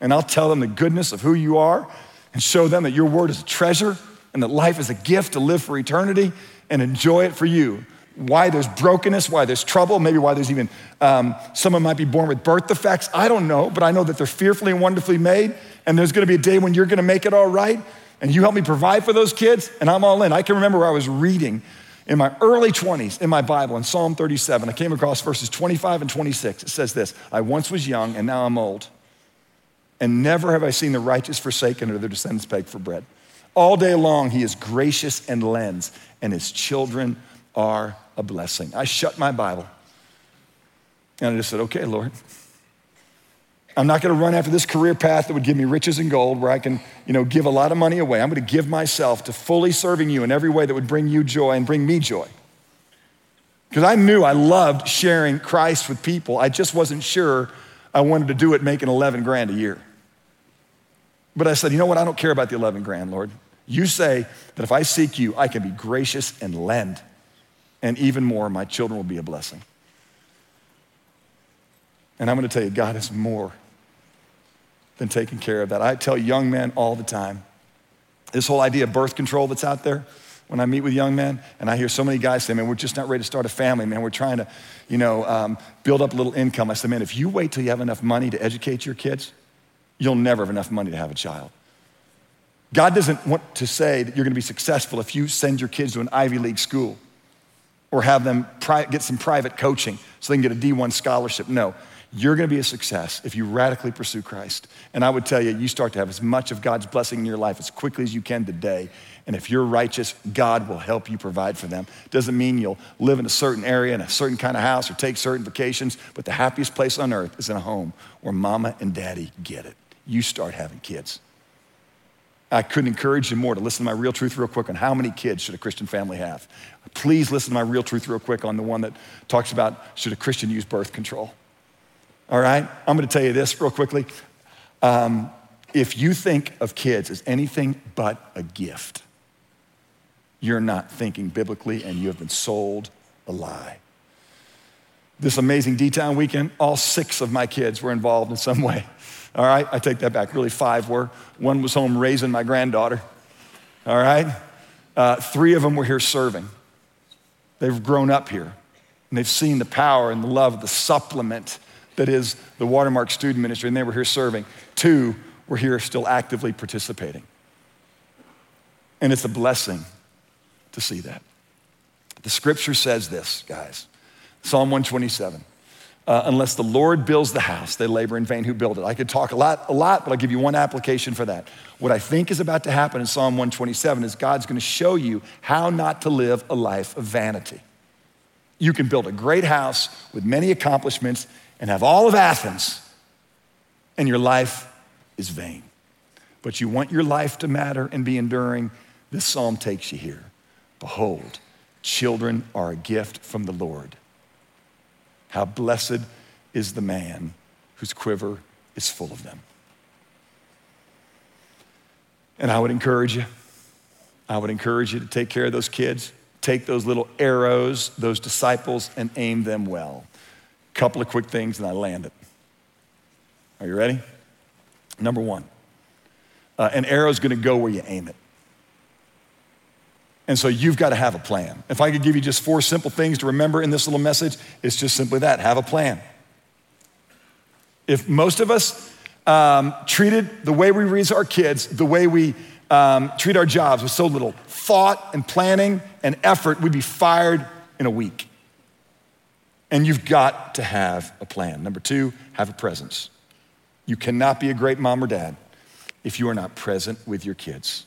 And I'll tell them the goodness of who you are and show them that your word is a treasure and that life is a gift to live for eternity and enjoy it for you. Why there's brokenness, why there's trouble, maybe why there's even um, someone might be born with birth defects. I don't know, but I know that they're fearfully and wonderfully made, and there's gonna be a day when you're gonna make it all right, and you help me provide for those kids, and I'm all in. I can remember where I was reading in my early 20s in my Bible in Psalm 37. I came across verses 25 and 26. It says this I once was young, and now I'm old, and never have I seen the righteous forsaken or their descendants beg for bread. All day long, he is gracious and lends, and his children are a blessing. I shut my Bible and I just said, okay, Lord. I'm not going to run after this career path that would give me riches and gold where I can, you know, give a lot of money away. I'm going to give myself to fully serving you in every way that would bring you joy and bring me joy. Because I knew I loved sharing Christ with people. I just wasn't sure I wanted to do it making 11 grand a year. But I said, you know what? I don't care about the 11 grand, Lord. You say that if I seek you, I can be gracious and lend. And even more, my children will be a blessing. And I'm going to tell you, God is more than taking care of that. I tell young men all the time this whole idea of birth control that's out there. When I meet with young men, and I hear so many guys say, "Man, we're just not ready to start a family. Man, we're trying to, you know, um, build up a little income." I say, "Man, if you wait till you have enough money to educate your kids, you'll never have enough money to have a child." God doesn't want to say that you're going to be successful if you send your kids to an Ivy League school or have them pri- get some private coaching so they can get a D1 scholarship. No, you're going to be a success if you radically pursue Christ. And I would tell you, you start to have as much of God's blessing in your life as quickly as you can today. And if you're righteous, God will help you provide for them. Doesn't mean you'll live in a certain area in a certain kind of house or take certain vacations, but the happiest place on earth is in a home where mama and daddy get it. You start having kids. I couldn't encourage you more to listen to my real truth real quick on how many kids should a Christian family have. Please listen to my real truth real quick on the one that talks about should a Christian use birth control. All right? I'm going to tell you this real quickly. Um, if you think of kids as anything but a gift, you're not thinking biblically and you have been sold a lie. This amazing D Town weekend, all six of my kids were involved in some way. All right, I take that back. Really, five were. One was home raising my granddaughter. All right, uh, three of them were here serving. They've grown up here and they've seen the power and the love, the supplement that is the Watermark Student Ministry, and they were here serving. Two were here still actively participating. And it's a blessing to see that. The scripture says this, guys Psalm 127 uh, unless the Lord builds the house, they labor in vain who build it. I could talk a lot, a lot, but I'll give you one application for that. What I think is about to happen in Psalm 127 is God's going to show you how not to live a life of vanity. You can build a great house with many accomplishments and have all of Athens, and your life is vain. But you want your life to matter and be enduring, this psalm takes you here. Behold, children are a gift from the Lord. How blessed is the man whose quiver is full of them. And I would encourage you, I would encourage you to take care of those kids. Take those little arrows, those disciples, and aim them well. A couple of quick things, and I land it. Are you ready? Number one, uh, an arrow is going to go where you aim it. And so you've got to have a plan. If I could give you just four simple things to remember in this little message, it's just simply that have a plan. If most of us um, treated the way we raise our kids, the way we um, treat our jobs with so little thought and planning and effort, we'd be fired in a week. And you've got to have a plan. Number two, have a presence. You cannot be a great mom or dad if you are not present with your kids.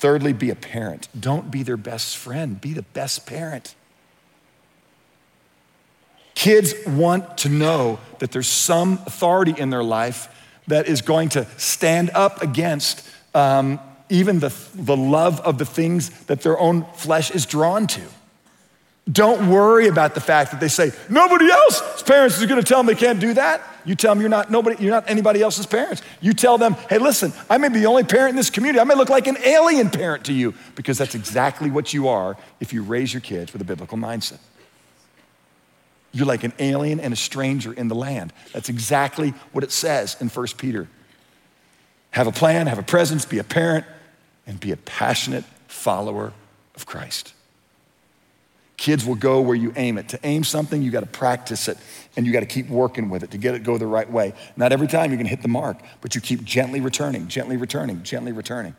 Thirdly, be a parent. Don't be their best friend, be the best parent. Kids want to know that there's some authority in their life that is going to stand up against um, even the, the love of the things that their own flesh is drawn to. Don't worry about the fact that they say, nobody else's parents is gonna tell them they can't do that. You tell them you're not nobody, you're not anybody else's parents. You tell them, hey, listen, I may be the only parent in this community. I may look like an alien parent to you, because that's exactly what you are if you raise your kids with a biblical mindset. You're like an alien and a stranger in the land. That's exactly what it says in 1 Peter. Have a plan, have a presence, be a parent, and be a passionate follower of Christ. Kids will go where you aim it. To aim something, you got to practice it and you got to keep working with it to get it go the right way. Not every time you're going to hit the mark, but you keep gently returning, gently returning, gently returning.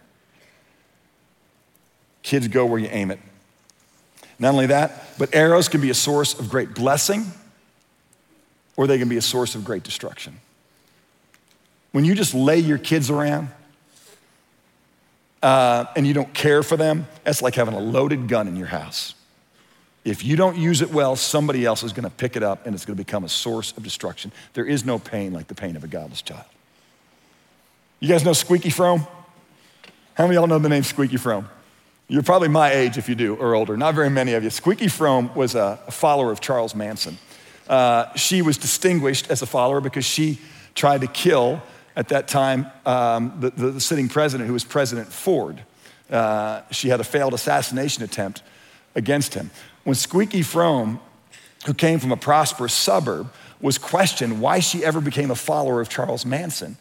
Kids go where you aim it. Not only that, but arrows can be a source of great blessing or they can be a source of great destruction. When you just lay your kids around uh, and you don't care for them, that's like having a loaded gun in your house. If you don't use it well, somebody else is going to pick it up and it's going to become a source of destruction. There is no pain like the pain of a godless child. You guys know Squeaky Fromme? How many of y'all know the name Squeaky Fromme? You're probably my age if you do, or older. Not very many of you. Squeaky Fromme was a, follower of Charles Manson. Uh, she was distinguished as a follower because she tried to kill, at that time, um, the, the, the, sitting president, who was President Ford. Uh, she had a failed assassination attempt against him. When Squeaky Fromme, who came from a prosperous suburb, was questioned why she ever became a follower of Charles Manson,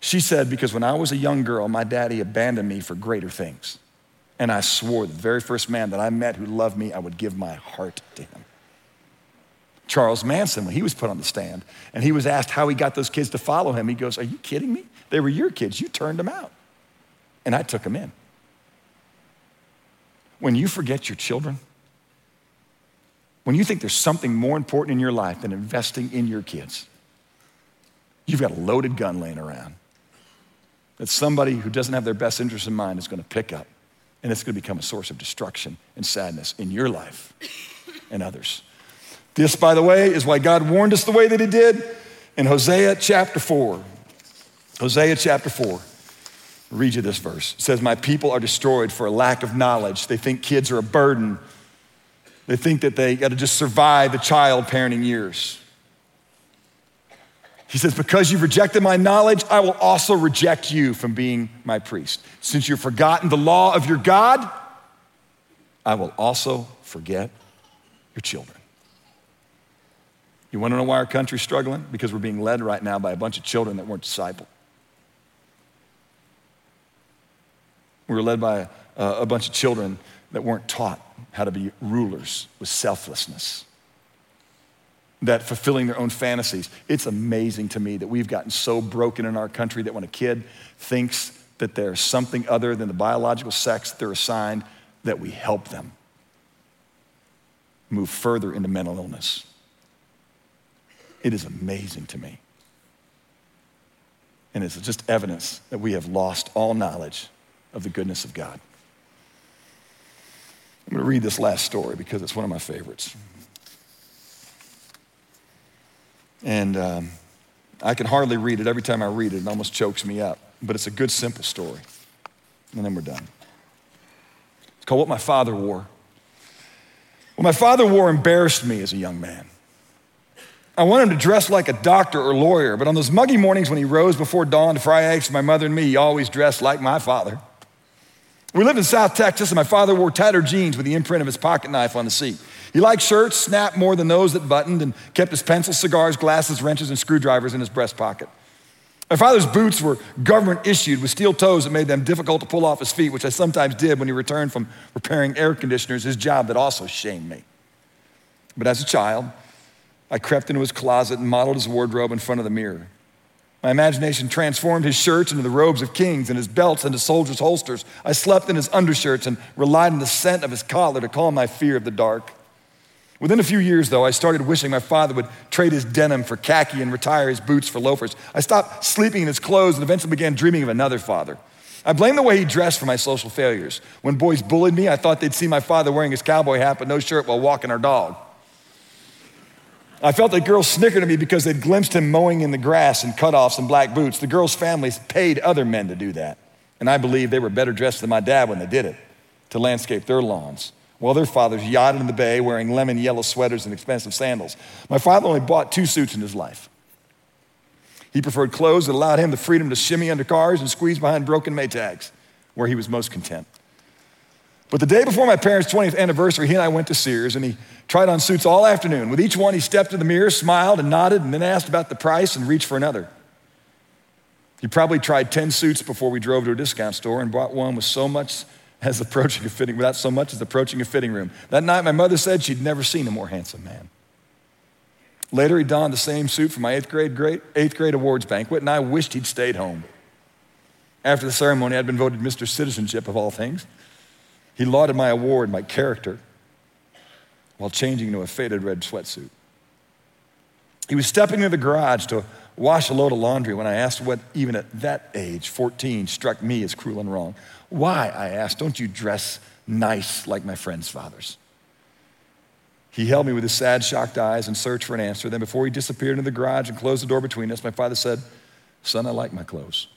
she said, Because when I was a young girl, my daddy abandoned me for greater things. And I swore the very first man that I met who loved me, I would give my heart to him. Charles Manson, when he was put on the stand and he was asked how he got those kids to follow him, he goes, Are you kidding me? They were your kids. You turned them out. And I took them in. When you forget your children, when you think there's something more important in your life than investing in your kids, you've got a loaded gun laying around that somebody who doesn't have their best interest in mind is going to pick up, and it's going to become a source of destruction and sadness in your life and others. This, by the way, is why God warned us the way that He did in Hosea chapter 4. Hosea chapter 4. I'll read you this verse. It says, My people are destroyed for a lack of knowledge. They think kids are a burden they think that they got to just survive the child parenting years. He says, Because you've rejected my knowledge, I will also reject you from being my priest. Since you've forgotten the law of your God, I will also forget your children. You want to know why our country's struggling? Because we're being led right now by a bunch of children that weren't discipled. We were led by a, a bunch of children that weren't taught how to be rulers with selflessness, that fulfilling their own fantasies. It's amazing to me that we've gotten so broken in our country that when a kid thinks that there's something other than the biological sex they're assigned, that we help them move further into mental illness. It is amazing to me. And it's just evidence that we have lost all knowledge of the goodness of God. I'm going to read this last story because it's one of my favorites. And um, I can hardly read it. Every time I read it, it almost chokes me up. But it's a good, simple story. And then we're done. It's called What My Father Wore. What my father wore embarrassed me as a young man. I wanted him to dress like a doctor or lawyer, but on those muggy mornings when he rose before dawn to fry eggs for my mother and me, he always dressed like my father. We lived in South Texas, and my father wore tattered jeans with the imprint of his pocket knife on the seat. He liked shirts snapped more than those that buttoned and kept his pencils, cigars, glasses, wrenches, and screwdrivers in his breast pocket. My father's boots were government issued with steel toes that made them difficult to pull off his feet, which I sometimes did when he returned from repairing air conditioners, his job that also shamed me. But as a child, I crept into his closet and modeled his wardrobe in front of the mirror. My imagination transformed his shirts into the robes of kings and his belts into soldiers' holsters. I slept in his undershirts and relied on the scent of his collar to calm my fear of the dark. Within a few years, though, I started wishing my father would trade his denim for khaki and retire his boots for loafers. I stopped sleeping in his clothes and eventually began dreaming of another father. I blame the way he dressed for my social failures. When boys bullied me, I thought they'd see my father wearing his cowboy hat but no shirt while walking our dog. I felt that girls snickered at me because they'd glimpsed him mowing in the grass in cutoffs and black boots. The girls' families paid other men to do that. And I believe they were better dressed than my dad when they did it to landscape their lawns while their fathers yachted in the bay wearing lemon yellow sweaters and expensive sandals. My father only bought two suits in his life. He preferred clothes that allowed him the freedom to shimmy under cars and squeeze behind broken Maytags, where he was most content. But the day before my parents' 20th anniversary, he and I went to Sears and he tried on suits all afternoon. With each one, he stepped in the mirror, smiled, and nodded, and then asked about the price and reached for another. He probably tried 10 suits before we drove to a discount store and bought one with so much as approaching a fitting, without so much as approaching a fitting room. That night, my mother said she'd never seen a more handsome man. Later, he donned the same suit for my eighth grade, eighth grade awards banquet, and I wished he'd stayed home. After the ceremony, I'd been voted Mr. Citizenship of all things. He lauded my award, my character, while changing into a faded red sweatsuit. He was stepping into the garage to wash a load of laundry when I asked what, even at that age, 14, struck me as cruel and wrong. Why, I asked, don't you dress nice like my friends' fathers? He held me with his sad, shocked eyes and searched for an answer. Then, before he disappeared into the garage and closed the door between us, my father said, Son, I like my clothes.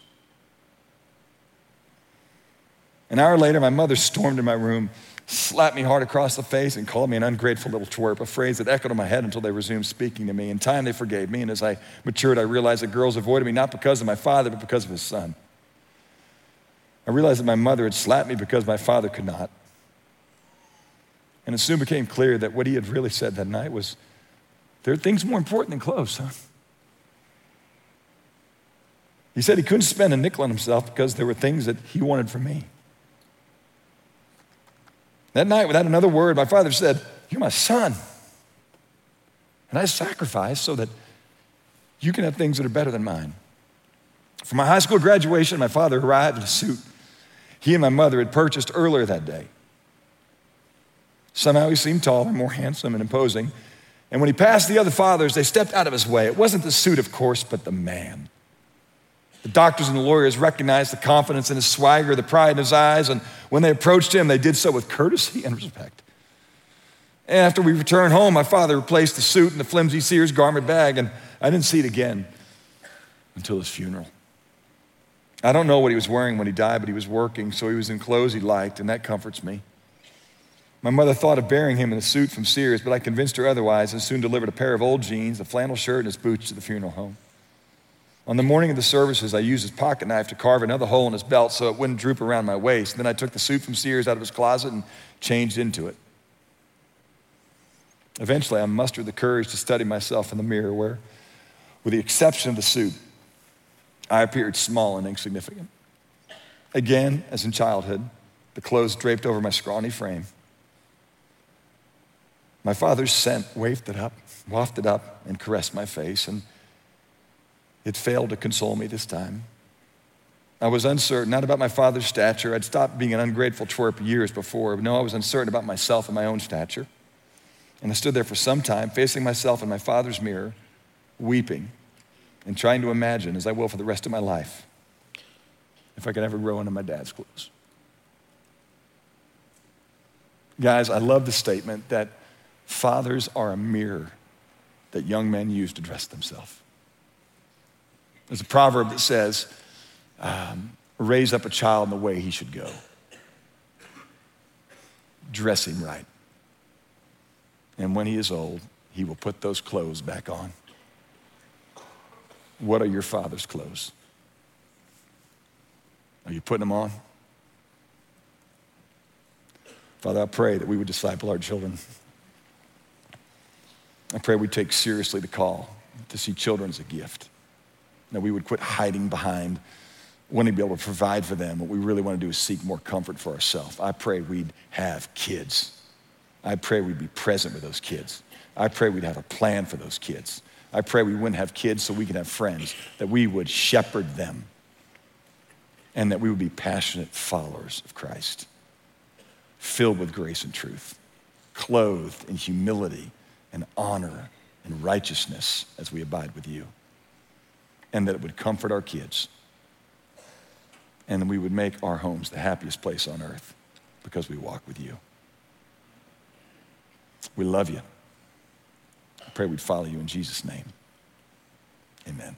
An hour later, my mother stormed in my room, slapped me hard across the face, and called me an ungrateful little twerp, a phrase that echoed in my head until they resumed speaking to me. In time, they forgave me, and as I matured, I realized that girls avoided me not because of my father, but because of his son. I realized that my mother had slapped me because my father could not. And it soon became clear that what he had really said that night was there are things more important than clothes, son. He said he couldn't spend a nickel on himself because there were things that he wanted from me. That night, without another word, my father said, You're my son. And I sacrificed so that you can have things that are better than mine. For my high school graduation, my father arrived in a suit he and my mother had purchased earlier that day. Somehow he seemed taller, more handsome, and imposing. And when he passed the other fathers, they stepped out of his way. It wasn't the suit, of course, but the man. The doctors and the lawyers recognized the confidence in his swagger, the pride in his eyes, and when they approached him, they did so with courtesy and respect. And after we returned home, my father replaced the suit in the flimsy Sears garment bag, and I didn't see it again until his funeral. I don't know what he was wearing when he died, but he was working, so he was in clothes he liked, and that comforts me. My mother thought of burying him in a suit from Sears, but I convinced her otherwise and soon delivered a pair of old jeans, a flannel shirt, and his boots to the funeral home. On the morning of the services, I used his pocket knife to carve another hole in his belt so it wouldn't droop around my waist. Then I took the suit from Sears out of his closet and changed into it. Eventually, I mustered the courage to study myself in the mirror, where, with the exception of the suit, I appeared small and insignificant. Again, as in childhood, the clothes draped over my scrawny frame. My father's scent wafted up, wafted up, and caressed my face, and it failed to console me this time. I was uncertain, not about my father's stature. I'd stopped being an ungrateful twerp years before. No, I was uncertain about myself and my own stature. And I stood there for some time, facing myself in my father's mirror, weeping and trying to imagine, as I will for the rest of my life, if I could ever grow into my dad's clothes. Guys, I love the statement that fathers are a mirror that young men use to dress themselves. There's a proverb that says, um, raise up a child in the way he should go. Dress him right. And when he is old, he will put those clothes back on. What are your father's clothes? Are you putting them on? Father, I pray that we would disciple our children. I pray we take seriously the call to see children as a gift. That we would quit hiding behind wanting to be able to provide for them. What we really want to do is seek more comfort for ourselves. I pray we'd have kids. I pray we'd be present with those kids. I pray we'd have a plan for those kids. I pray we wouldn't have kids so we could have friends, that we would shepherd them, and that we would be passionate followers of Christ, filled with grace and truth, clothed in humility and honor and righteousness as we abide with you, and that it would comfort our kids, and we would make our homes the happiest place on earth because we walk with you. We love you. I pray we'd follow you in Jesus' name. Amen.